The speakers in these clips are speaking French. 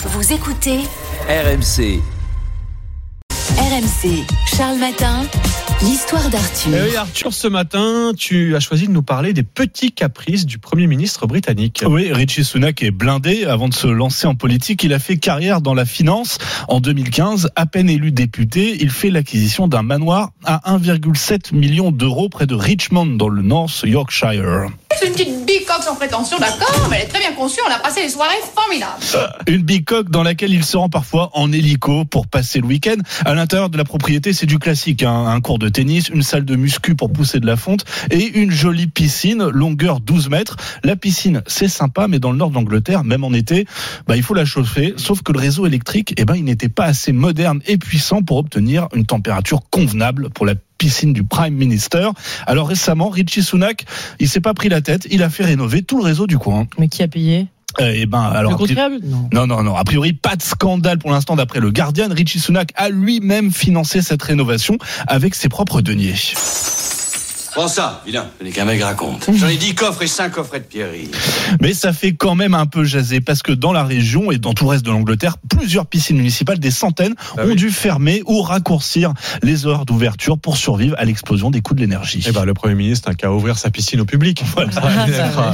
Vous écoutez RMC. RMC, Charles Matin, l'histoire d'Arthur. Eh oui, Arthur, ce matin, tu as choisi de nous parler des petits caprices du Premier ministre britannique. Oui, Richie Sunak est blindé. Avant de se lancer en politique, il a fait carrière dans la finance. En 2015, à peine élu député, il fait l'acquisition d'un manoir à 1,7 million d'euros près de Richmond, dans le North Yorkshire. C'est une petite bicoque sans prétention, d'accord, mais elle est très bien conçue, on a passé des soirées formidables. Une bicoque dans laquelle il se rend parfois en hélico pour passer le week-end. À l'intérieur de la propriété, c'est du classique. hein. Un cours de tennis, une salle de muscu pour pousser de la fonte et une jolie piscine, longueur 12 mètres. La piscine, c'est sympa, mais dans le nord d'Angleterre, même en été, bah, il faut la chauffer. Sauf que le réseau électrique, eh ben, il n'était pas assez moderne et puissant pour obtenir une température convenable pour la piscine du Prime Minister. Alors récemment, Richie Sunak, il s'est pas pris la tête, il a fait rénover tout le réseau du coin. Mais qui a payé Euh, eh ben, alors, Le priori- Non. non, non, non. A priori, pas de scandale pour l'instant d'après le Guardian. Richie Sunak a lui-même financé cette rénovation avec ses propres deniers. Prends ça, vilain. Ce n'est qu'un mec raconte. J'en ai 10 coffres et 5 coffrets de pierreries. Mais ça fait quand même un peu jaser parce que dans la région et dans tout le reste de l'Angleterre, plusieurs piscines municipales, des centaines, Bah ont oui. dû fermer ou raccourcir les heures d'ouverture pour survivre à l'explosion des coûts de l'énergie. Eh ben, le Premier ministre n'a qu'à ouvrir sa piscine au public. Voilà, Ah,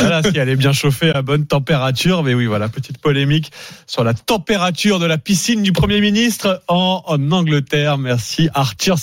voilà, si elle est bien chauffée à bonne température. Mais oui, voilà, petite polémique sur la température de la piscine du Premier ministre en, en Angleterre. Merci Arthur.